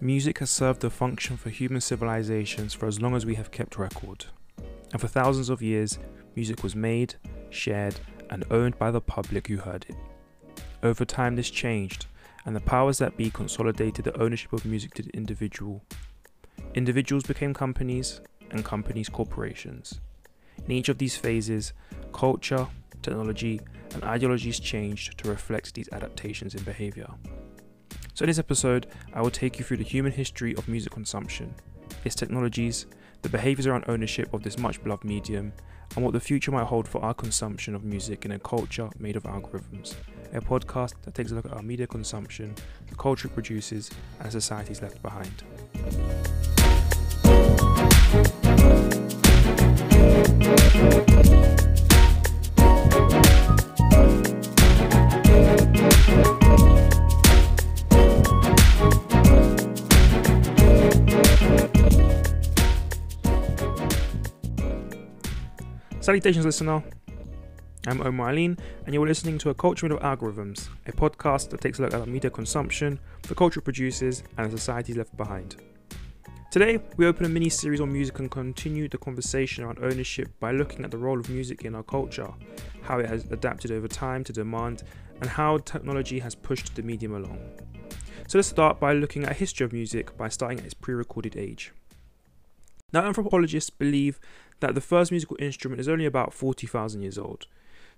Music has served a function for human civilizations for as long as we have kept record. And for thousands of years, music was made, shared, and owned by the public who heard it. Over time, this changed, and the powers that be consolidated the ownership of music to the individual. Individuals became companies, and companies corporations. In each of these phases, culture, technology, and ideologies changed to reflect these adaptations in behavior. So, in this episode, I will take you through the human history of music consumption, its technologies, the behaviors around ownership of this much beloved medium, and what the future might hold for our consumption of music in a culture made of algorithms. A podcast that takes a look at our media consumption, the culture it produces, and societies left behind. Salutations, listener. I'm Omar Aline, and you're listening to A Culture Made of Algorithms, a podcast that takes a look at media consumption, the culture it produces, and the societies left behind. Today, we open a mini series on music and continue the conversation around ownership by looking at the role of music in our culture, how it has adapted over time to demand, and how technology has pushed the medium along. So let's start by looking at the history of music by starting at its pre-recorded age. Now, anthropologists believe that the first musical instrument is only about 40,000 years old.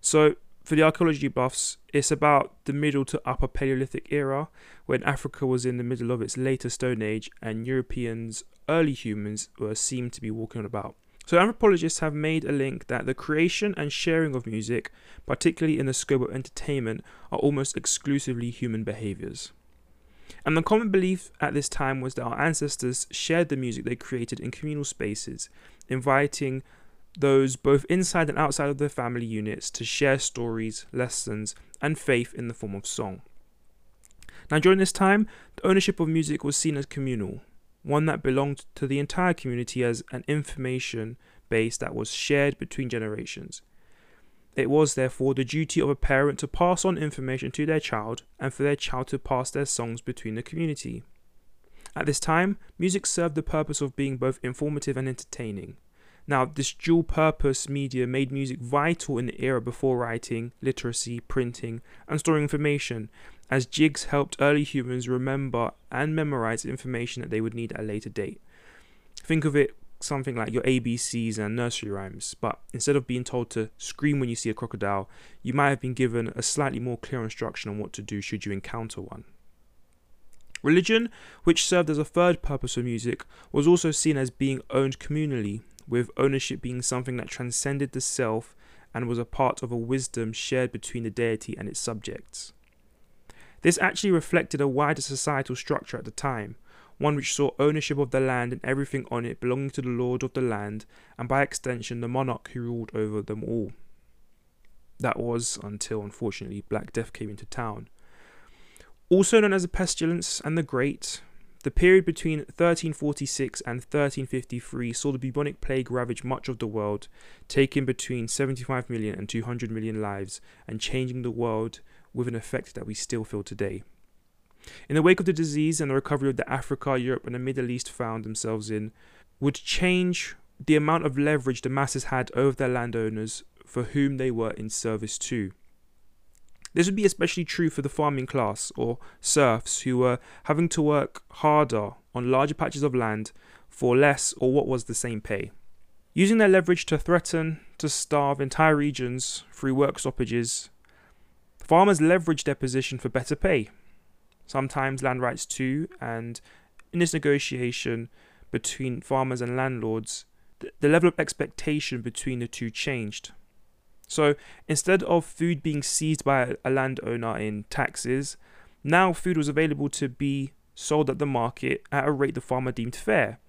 So, for the archaeology buffs, it's about the middle to upper Paleolithic era when Africa was in the middle of its later Stone Age and Europeans, early humans, were seen to be walking about. So, anthropologists have made a link that the creation and sharing of music, particularly in the scope of entertainment, are almost exclusively human behaviors. And the common belief at this time was that our ancestors shared the music they created in communal spaces, inviting those both inside and outside of their family units to share stories, lessons, and faith in the form of song. Now, during this time, the ownership of music was seen as communal, one that belonged to the entire community as an information base that was shared between generations. It was therefore the duty of a parent to pass on information to their child and for their child to pass their songs between the community. At this time, music served the purpose of being both informative and entertaining. Now, this dual purpose media made music vital in the era before writing, literacy, printing, and storing information, as jigs helped early humans remember and memorize information that they would need at a later date. Think of it something like your ABCs and nursery rhymes, but instead of being told to scream when you see a crocodile, you might have been given a slightly more clear instruction on what to do should you encounter one. Religion, which served as a third purpose for music, was also seen as being owned communally, with ownership being something that transcended the self and was a part of a wisdom shared between the deity and its subjects. This actually reflected a wider societal structure at the time, one which saw ownership of the land and everything on it belonging to the lord of the land, and by extension the monarch who ruled over them all. That was until, unfortunately, Black Death came into town. Also known as the Pestilence and the Great, the period between 1346 and 1353 saw the bubonic plague ravage much of the world, taking between 75 million and 200 million lives, and changing the world with an effect that we still feel today. In the wake of the disease and the recovery of the Africa, Europe, and the Middle East found themselves in, would change the amount of leverage the masses had over their landowners for whom they were in service to. This would be especially true for the farming class, or serfs, who were having to work harder on larger patches of land for less or what was the same pay. Using their leverage to threaten to starve entire regions through work stoppages, farmers leveraged their position for better pay, sometimes land rights too, and in this negotiation between farmers and landlords, the, level of expectation between the two changed. So instead of food being seized by a landowner in taxes, now food was available to be sold at the market at a rate the farmer deemed fair.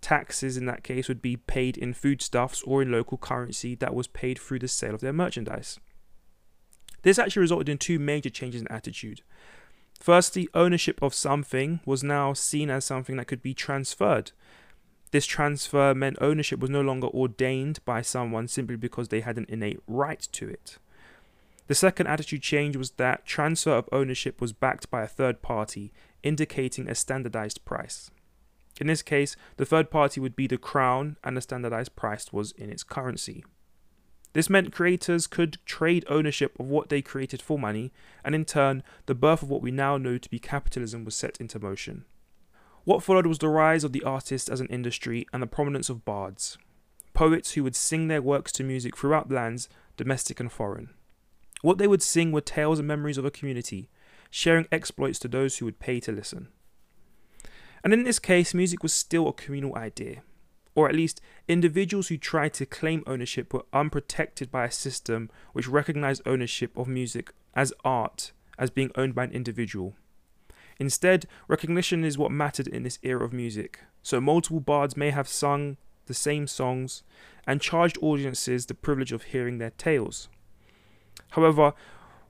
Taxes in that case would be paid in foodstuffs or in local currency that was paid through the sale of their merchandise. This actually resulted in two major changes in attitude. Firstly, ownership of something was now seen as something that could be transferred. This transfer meant ownership was no longer ordained by someone simply because they had an innate right to it. The second attitude change was that transfer of ownership was backed by a third party, indicating a standardized price. In this case, the third party would be the crown, and the standardized price was in its currency. This meant creators could trade ownership of what they created for money, and in turn, the birth of what we now know to be capitalism was set into motion. What followed was the rise of the artist as an industry and the prominence of bards, poets who would sing their works to music throughout lands, domestic and foreign. What they would sing were tales and memories of a community, sharing exploits to those who would pay to listen. And in this case, music was still a communal idea, or at least individuals who tried to claim ownership were unprotected by a system which recognized ownership of music as art as being owned by an individual. Instead, recognition is what mattered in this era of music. So multiple bards may have sung the same songs and charged audiences the privilege of hearing their tales. However,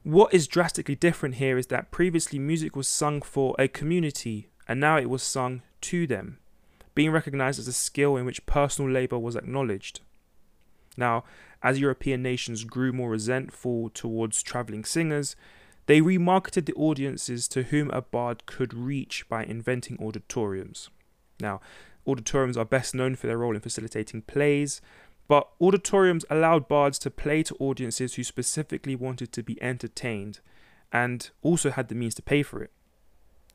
what is drastically different here is that previously music was sung for a community and now it was sung to them, being recognized as a skill in which personal labor was acknowledged. Now, as European nations grew more resentful towards traveling singers, they remarketed the audiences to whom a bard could reach by inventing auditoriums. Now, auditoriums are best known for their role in facilitating plays, but auditoriums allowed bards to play to audiences who specifically wanted to be entertained and also had the means to pay for it.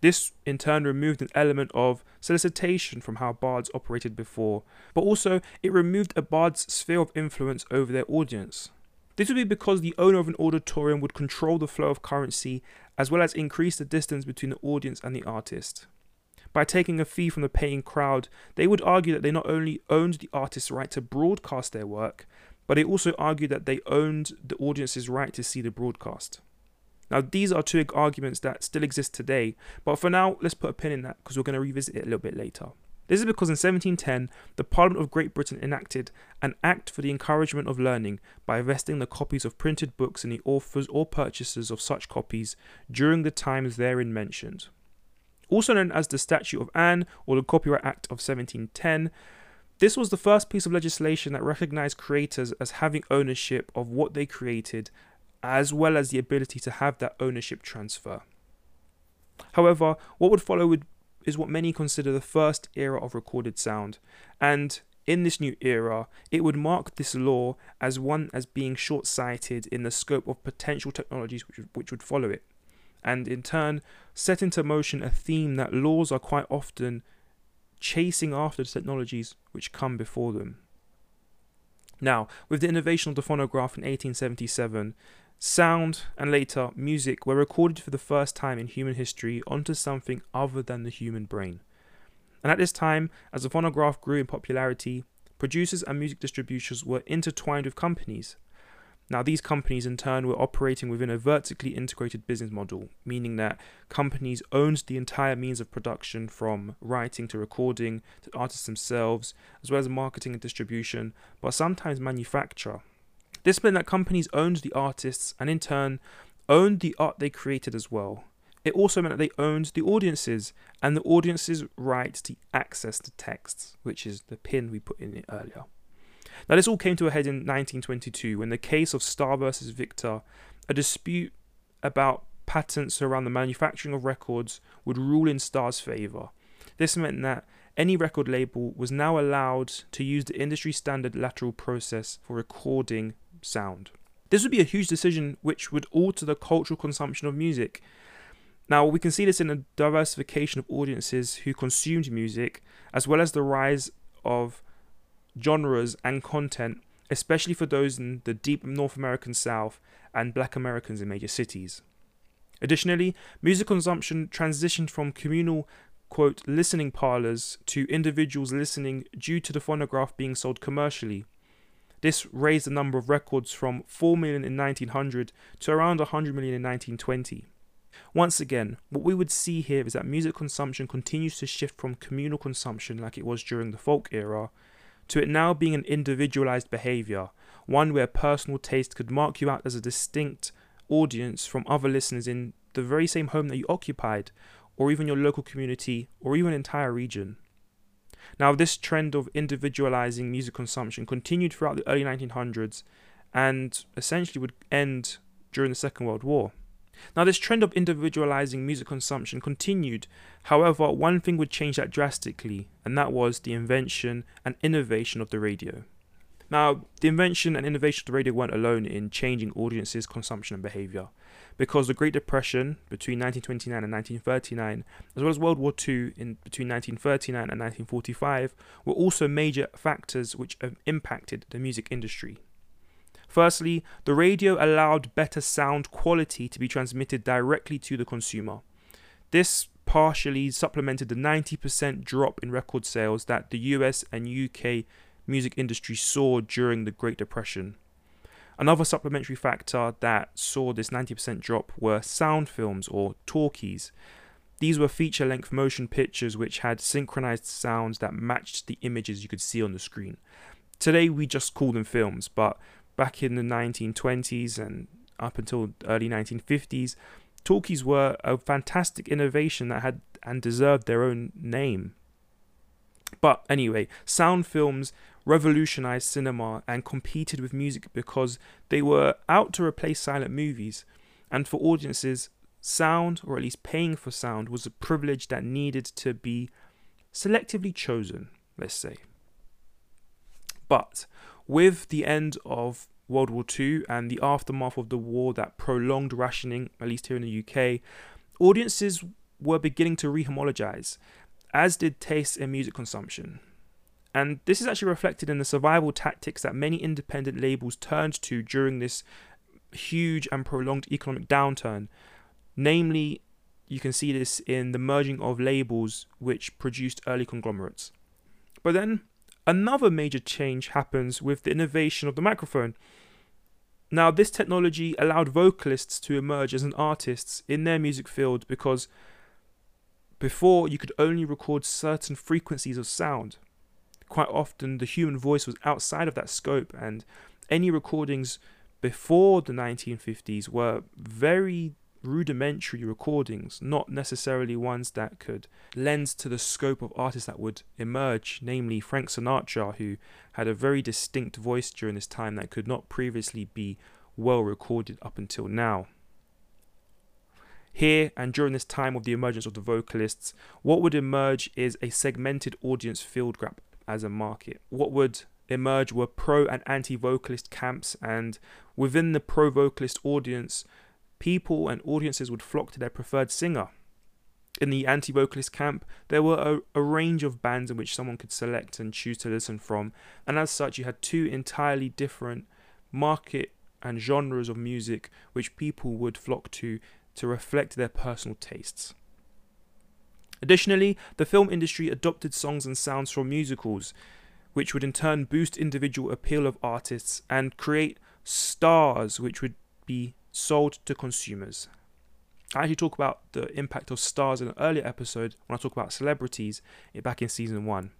This in turn removed an element of solicitation from how bards operated before, but also it removed a bard's sphere of influence over their audience. This would be because the owner of an auditorium would control the flow of currency as well as increase the distance between the audience and the artist. By taking a fee from the paying crowd, they would argue that they not only owned the artist's right to broadcast their work, but they also argued that they owned the audience's right to see the broadcast. Now, these are two arguments that still exist today, but for now, let's put a pin in that because we're going to revisit it a little bit later. This is because in 1710, the Parliament of Great Britain enacted an Act for the Encouragement of Learning by vesting the copies of printed books in the authors or purchasers of such copies during the times therein mentioned. Also known as the Statute of Anne or the Copyright Act of 1710, this was the first piece of legislation that recognized creators as having ownership of what they created as well as the ability to have that ownership transfer. However, what would follow would, is what many consider the first era of recorded sound, and in this new era, it would mark this law as one as being short sighted in the scope of potential technologies which, which would follow it, and in turn set into motion a theme that laws are quite often chasing after the technologies which come before them. Now, with the innovation of the phonograph in 1877, Sound and later music were recorded for the first time in human history onto something other than the human brain. And at this time, as the phonograph grew in popularity, producers and music distributors were intertwined with companies. Now, these companies in turn were operating within a vertically integrated business model, meaning that companies owned the entire means of production from writing to recording to artists themselves, as well as marketing and distribution, but sometimes manufacture. This meant that companies owned the artists and in turn owned the art they created as well. It also meant that they owned the audiences and the audience's right to access the texts, which is the pin we put in it earlier. Now, this all came to a head in 1922 when the case of Starr versus Victor, a dispute about patents around the manufacturing of records, would rule in Starr's favour. This meant that any record label was now allowed to use the industry standard lateral process for recording sound. This would be a huge decision which would alter the cultural consumption of music. Now, we can see this in a diversification of audiences who consumed music, as well as the rise of genres and content, especially for those in the deep North American South and black Americans in major cities. Additionally, music consumption transitioned from communal quote listening parlors to individuals listening due to the phonograph being sold commercially. This raised the number of records from 4 million in 1900 to around 100 million in 1920. Once again, what we would see here is that music consumption continues to shift from communal consumption, like it was during the folk era, to it now being an individualized behavior, one where personal taste could mark you out as a distinct audience from other listeners in the very same home that you occupied, or even your local community, or even entire region. Now, this trend of individualizing music consumption continued throughout the early 1900s and essentially would end during the Second World War. Now, this trend of individualizing music consumption continued. However, one thing would change that drastically, and that was the invention and innovation of the radio. Now, the invention and innovation of the radio weren't alone in changing audiences' consumption and behavior, because the Great Depression between 1929 and 1939, as well as World War II in between 1939 and 1945, were also major factors which impacted the music industry. Firstly, the radio allowed better sound quality to be transmitted directly to the consumer. This partially supplemented the 90% drop in record sales that the US and UK music industry saw during the Great Depression. Another supplementary factor that saw this 90% drop were sound films or talkies. These were feature length motion pictures which had synchronized sounds that matched the images you could see on the screen. Today we just call them films, but back in the 1920s and up until early 1950s, talkies were a fantastic innovation that had and deserved their own name. But anyway, sound films revolutionized cinema and competed with music because they were out to replace silent movies. And for audiences, sound, or at least paying for sound, was a privilege that needed to be selectively chosen, let's say. But with the end of World War II and the aftermath of the war that prolonged rationing, at least here in the UK, audiences were beginning to re-homologize, as did tastes in music consumption. And this is actually reflected in the survival tactics that many independent labels turned to during this huge and prolonged economic downturn. Namely, you can see this in the merging of labels which produced early conglomerates. But then Another major change happens with the innovation of the microphone. Now, this technology allowed vocalists to emerge as an artists in their music field because before you could only record certain frequencies of sound. Quite often, the human voice was outside of that scope, and any recordings before the 1950s were very rudimentary recordings, not necessarily ones that could lend to the scope of artists that would emerge, namely Frank Sinatra, who had a very distinct voice during this time that could not previously be well recorded up until now. Here and during this time of the emergence of the vocalists, what would emerge is a segmented audience field grab as a market. What would emerge were pro and anti vocalist camps, and within the pro vocalist audience, people and audiences would flock to their preferred singer. In the anti vocalist camp, there were a, a, range of bands in which someone could select and choose to listen from, and as such, you had two entirely different market and genres of music which people would flock to to reflect their personal tastes. Additionally, the film industry adopted songs and sounds from musicals, which would in turn boost individual appeal of artists and create stars which would be sold to consumers. I actually talk about the impact of stars in an earlier episode when I talk about celebrities back in season one.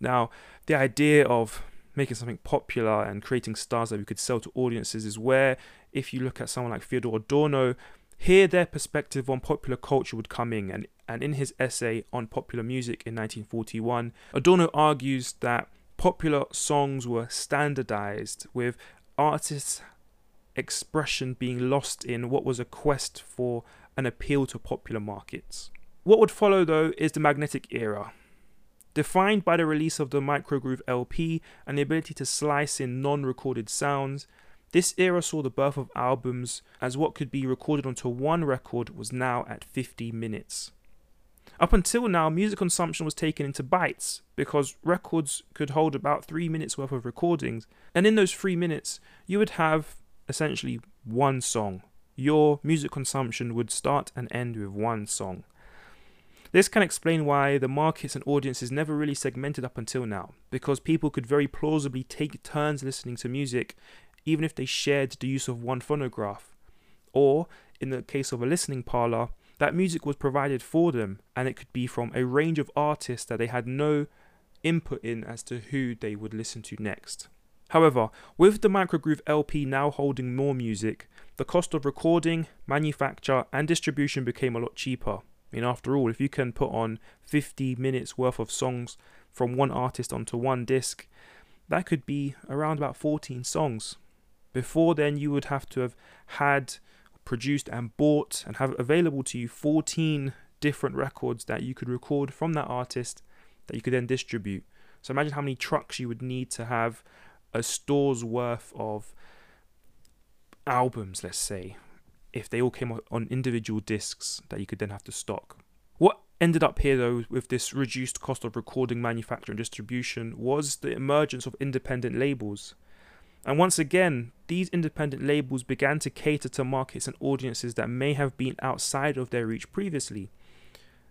Now, the idea of making something popular and creating stars that we could sell to audiences is where, if you look at someone like Theodor Adorno, here their perspective on popular culture would come in. And, and in his essay on popular music in 1941, Adorno argues that popular songs were standardized with artists expression being lost in what was a quest for an appeal to popular markets. What would follow, though, is the magnetic era. Defined by the release of the Microgroove LP and the ability to slice in non recorded sounds, this era saw the birth of albums as what could be recorded onto one record was now at 50 minutes. Up until now, music consumption was taken into bytes because records could hold about three minutes worth of recordings, and in those three minutes, you would have essentially one song. Your music consumption would start and end with one song. This can explain why the markets and audiences never really segmented up until now, because people could very plausibly take turns listening to music, even if they shared the use of one phonograph. Or, in the case of a listening parlor, that music was provided for them, and it could be from a range of artists that they had no input in as to who they would listen to next. However, with the Microgroove LP now holding more music, the cost of recording, manufacture, and distribution became a lot cheaper. I mean, after all, if you can put on 50 minutes worth of songs from one artist onto one disc, that could be around about 14 songs. Before then, you would have to have had produced and bought and have available to you 14 different records that you could record from that artist that you could then distribute. So imagine how many trucks you would need to have a store's worth of albums, let's say, if they all came on individual discs that you could then have to stock. What ended up here, though, with this reduced cost of recording, manufacture, and distribution was the emergence of independent labels. And once again, these independent labels began to cater to markets and audiences that may have been outside of their reach previously.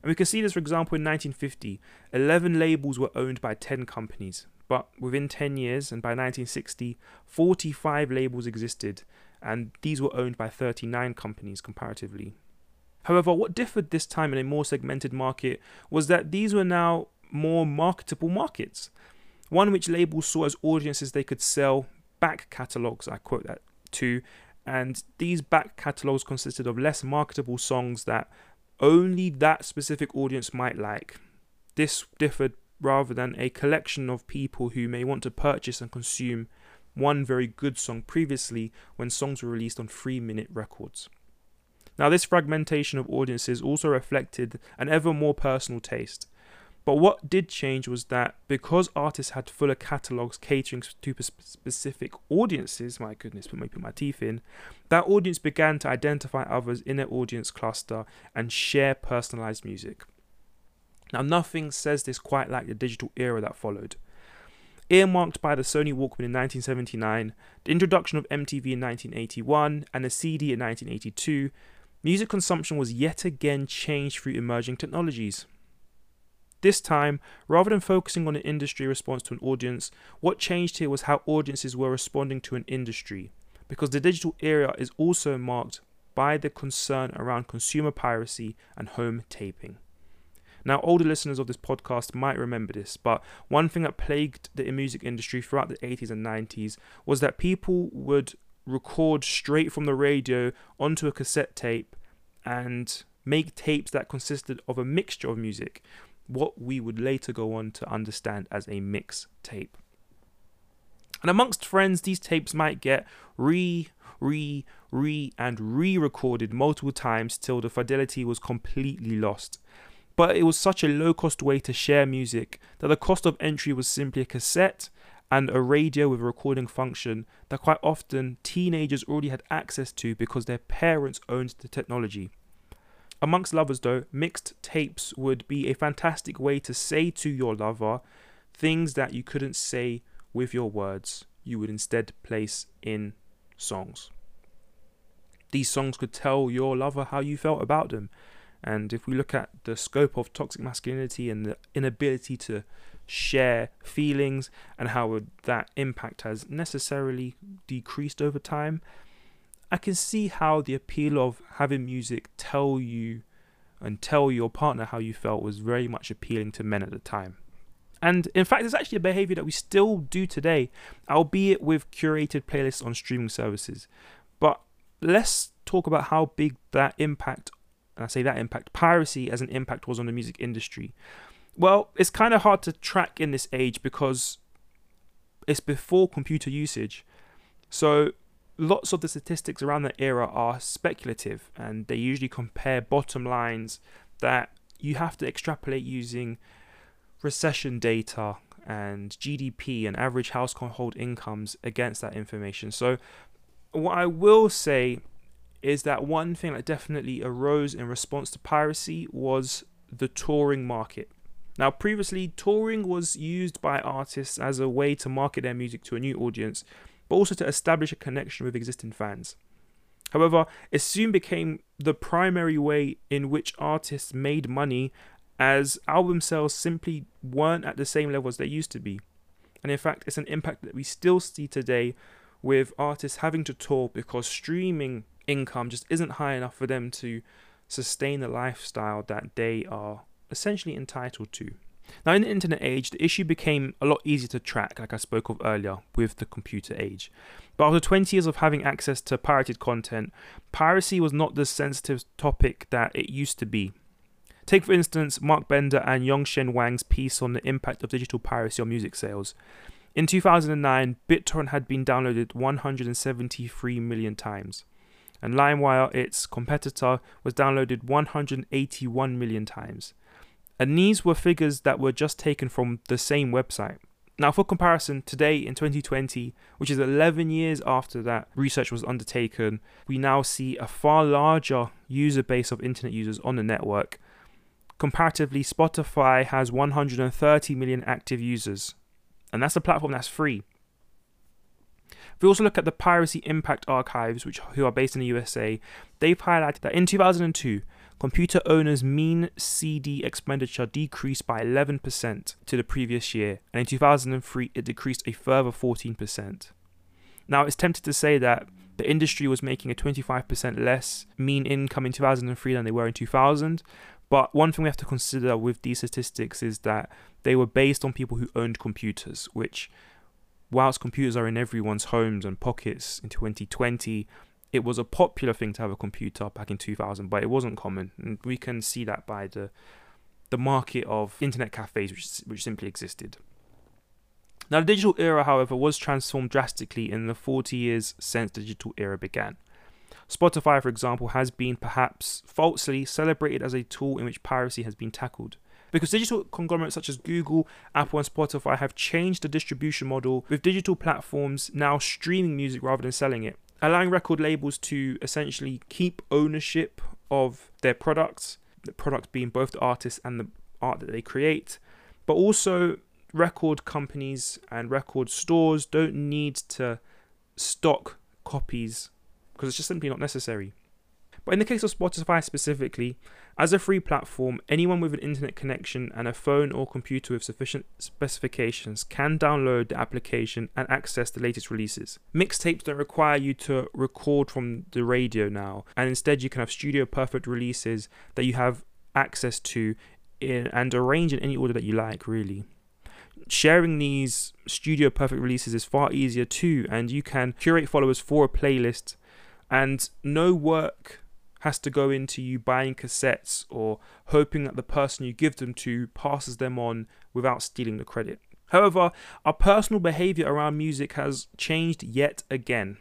And we can see this, for example, in 1950, 11 labels were owned by 10 companies. But within 10 years, and by 1960, 45 labels existed, and these were owned by 39 companies comparatively. However, what differed this time in a more segmented market was that these were now more marketable markets, one which labels saw as audiences they could sell back catalogues, I quote that too. and these back catalogues consisted of less marketable songs that only that specific audience might like. This differed rather than a collection of people who may want to purchase and consume one very good song previously when songs were released on three minute records. Now, this fragmentation of audiences also reflected an ever more personal taste. But what did change was that because artists had fuller catalogues catering to specific audiences, my goodness, put me put my teeth in, that audience began to identify others in their audience cluster and share personalized music. Now, nothing says this quite like the digital era that followed. Earmarked by the Sony Walkman in 1979, the introduction of MTV in 1981, and the CD in 1982, music consumption was yet again changed through emerging technologies. This time, rather than focusing on an industry response to an audience, what changed here was how audiences were responding to an industry, because the digital era is also marked by the concern around consumer piracy and home taping. Now, older listeners of this podcast might remember this, but one thing that plagued the music industry throughout the 80s and 90s was that people would record straight from the radio onto a cassette tape and make tapes that consisted of a mixture of music, what we would later go on to understand as a mix tape. And amongst friends, these tapes might get re, re, re, and re recorded multiple times till the fidelity was completely lost but it was such a low cost way to share music that the cost of entry was simply a cassette and a radio with a recording function that quite often teenagers already had access to because their parents owned the technology. Amongst lovers, though, mixed tapes would be a fantastic way to say to your lover things that you couldn't say with your words, you would instead place in songs. These songs could tell your lover how you felt about them, and if we look at the scope of toxic masculinity and the inability to share feelings and how that impact has necessarily decreased over time, I can see how the appeal of having music tell you and tell your partner how you felt was very much appealing to men at the time. And in fact, it's actually a behavior that we still do today, albeit with curated playlists on streaming services. But let's talk about how big that impact and I say that impact, piracy as an impact was on the music industry. Well, it's kind of hard to track in this age because it's before computer usage. So lots of the statistics around that era are speculative and they usually compare bottom lines that you have to extrapolate using recession data and GDP and average household incomes against that information. So, what I will say is that one thing that definitely arose in response to piracy was the touring market. Now, previously, touring was used by artists as a way to market their music to a new audience, but also to establish a connection with existing fans. However, it soon became the primary way in which artists made money, as album sales simply weren't at the same level as they used to be. And in fact, it's an impact that we still see today with artists having to tour because streaming income just isn't high enough for them to sustain the lifestyle that they are essentially entitled to. Now, in the internet age, the issue became a lot easier to track, like I spoke of earlier, with the computer age. But after 20 years of having access to pirated content, piracy was not the sensitive topic that it used to be. Take, for instance, Marc Bender and Yongsheng Wang's piece on the impact of digital piracy on music sales. In 2009, BitTorrent had been downloaded 173 million times. and LimeWire, its competitor, was downloaded 181 million times. And these were figures that were just taken from the same website. Now, for comparison, today in 2020, which is 11 years after that research was undertaken, we now see a far larger user base of internet users on the network. Comparatively, Spotify has 130 million active users, and that's a platform that's free. If we also look at the Piracy Impact Archives, which who are based in the USA, they've highlighted that in 2002, computer owners' mean CD expenditure decreased by 11% to the previous year, and in 2003 it decreased a further 14%. Now, it's tempted to say that the industry was making a 25% less mean income in 2003 than they were in 2000, but one thing we have to consider with these statistics is that they were based on people who owned computers, which, whilst computers are in everyone's homes and pockets in 2020, it was a popular thing to have a computer back in 2000, but it wasn't common, and we can see that by the the market of internet cafes, which which simply existed. Now, the digital era, however, was transformed drastically in the 40 years since the digital era began. Spotify, for example, has been perhaps falsely celebrated as a tool in which piracy has been tackled. Because digital conglomerates such as Google, Apple, and Spotify have changed the distribution model, with digital platforms now streaming music rather than selling it allowing record labels to essentially keep ownership of their products, the products being both the artists and the art that they create, but also record companies and record stores don't need to stock copies because it's just simply not necessary. But in the case of Spotify specifically, as a free platform, anyone with an internet connection and a phone or computer with sufficient specifications can download the application and access the latest releases. Mixtapes don't require you to record from the radio now, and instead you can have studio perfect releases that you have access to in, and arrange in any order that you like, really sharing these studio perfect releases is far easier too and you can curate followers for a playlist and no work has to go into you buying cassettes or hoping that the person you give them to passes them on without stealing the credit. However, our personal behavior around music has changed yet again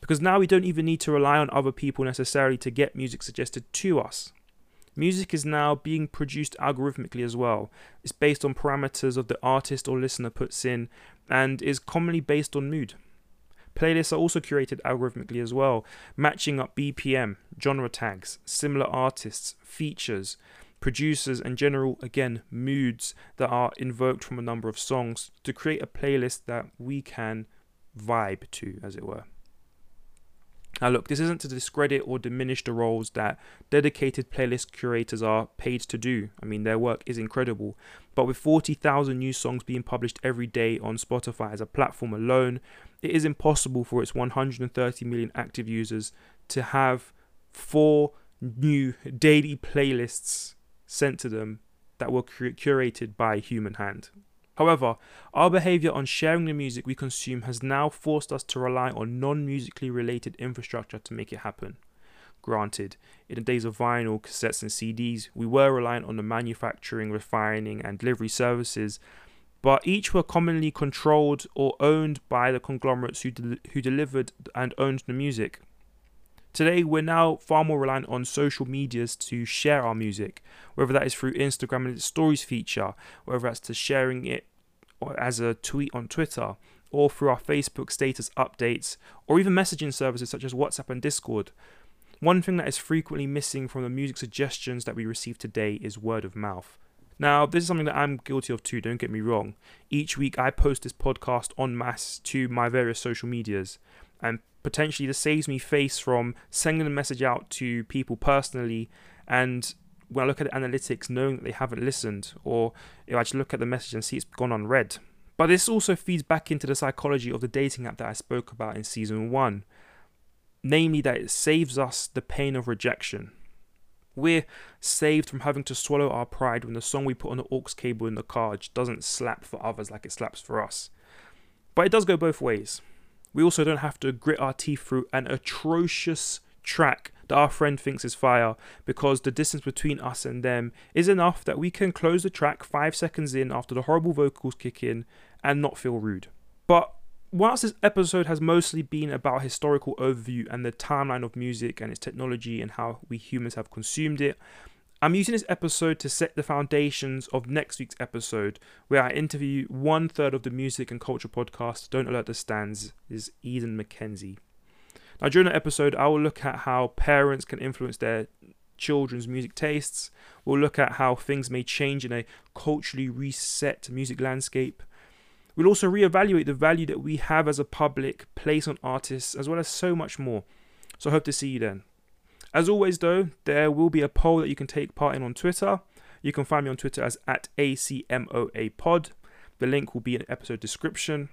because now we don't even need to rely on other people necessarily to get music suggested to us. Music is now being produced algorithmically as well. It's based on parameters of the artist or listener puts in and is commonly based on mood. Playlists are also curated algorithmically as well, matching up BPM, genre tags, similar artists, features, producers, and general, again, moods that are invoked from a number of songs to create a playlist that we can vibe to, as it were. Now, look, this isn't to discredit or diminish the roles that dedicated playlist curators are paid to do. I mean, their work is incredible. But with 40,000 new songs being published every day on Spotify as a platform alone, it is impossible for its 130 million active users to have four new daily playlists sent to them that were curated by human hand. However, our behavior on sharing the music we consume has now forced us to rely on non musically related infrastructure to make it happen. Granted, in the days of vinyl, cassettes, and CDs, we were reliant on the manufacturing, refining, and delivery services, but each were commonly controlled or owned by the conglomerates who, who delivered and owned the music. Today, we're now far more reliant on social medias to share our music, whether that is through Instagram and its stories feature, whether that's to sharing it as a tweet on Twitter, or through our Facebook status updates, or even messaging services such as WhatsApp and Discord. One thing that is frequently missing from the music suggestions that we receive today is word of mouth. Now, this is something that I'm guilty of too, don't get me wrong. Each week I post this podcast en masse to my various social medias, and potentially this saves me face from sending a message out to people personally and when I look at the analytics, knowing that they haven't listened, or if I just look at the message and see it's gone unread. But this also feeds back into the psychology of the dating app that I spoke about in season one, namely that it saves us the pain of rejection. We're saved from having to swallow our pride when the song we put on the aux cable in the car doesn't slap for others like it slaps for us. But it does go both ways. We also don't have to grit our teeth through an atrocious track that our friend thinks is fire because the distance between us and them is enough that we can close the track five seconds in after the horrible vocals kick in and not feel rude. But whilst this episode has mostly been about historical overview and the timeline of music and its technology and how we humans have consumed it, I'm using this episode to set the foundations of next week's episode, where I interview one third of the music and culture podcast, Don't Alert the Stands, is Eden McKenzie. Now, during the episode, I will look at how parents can influence their children's music tastes. We'll look at how things may change in a culturally reset music landscape. We'll also reevaluate the value that we have as a public, place on artists, as well as so much more. So I hope to see you then. As always, though, there will be a poll that you can take part in on Twitter. You can find me on Twitter as at ACMOAPod. The link will be in the episode description.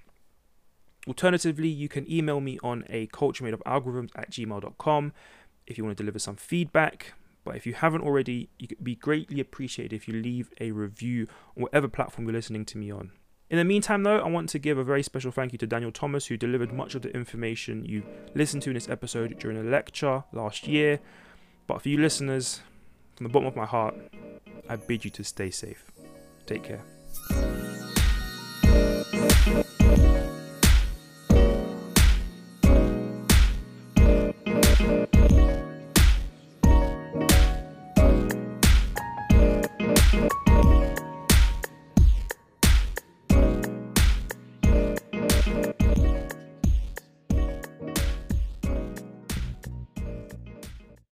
Alternatively, you can email me on a culture made of algorithms at gmail.com if you want to deliver some feedback. But if you haven't already, it would be greatly appreciated if you leave a review on whatever platform you're listening to me on. In the meantime, though, I want to give a very special thank you to Daniel Thomas, who delivered much of the information you listened to in this episode during a lecture last year. But for you listeners, from the bottom of my heart, I bid you to stay safe. Take care.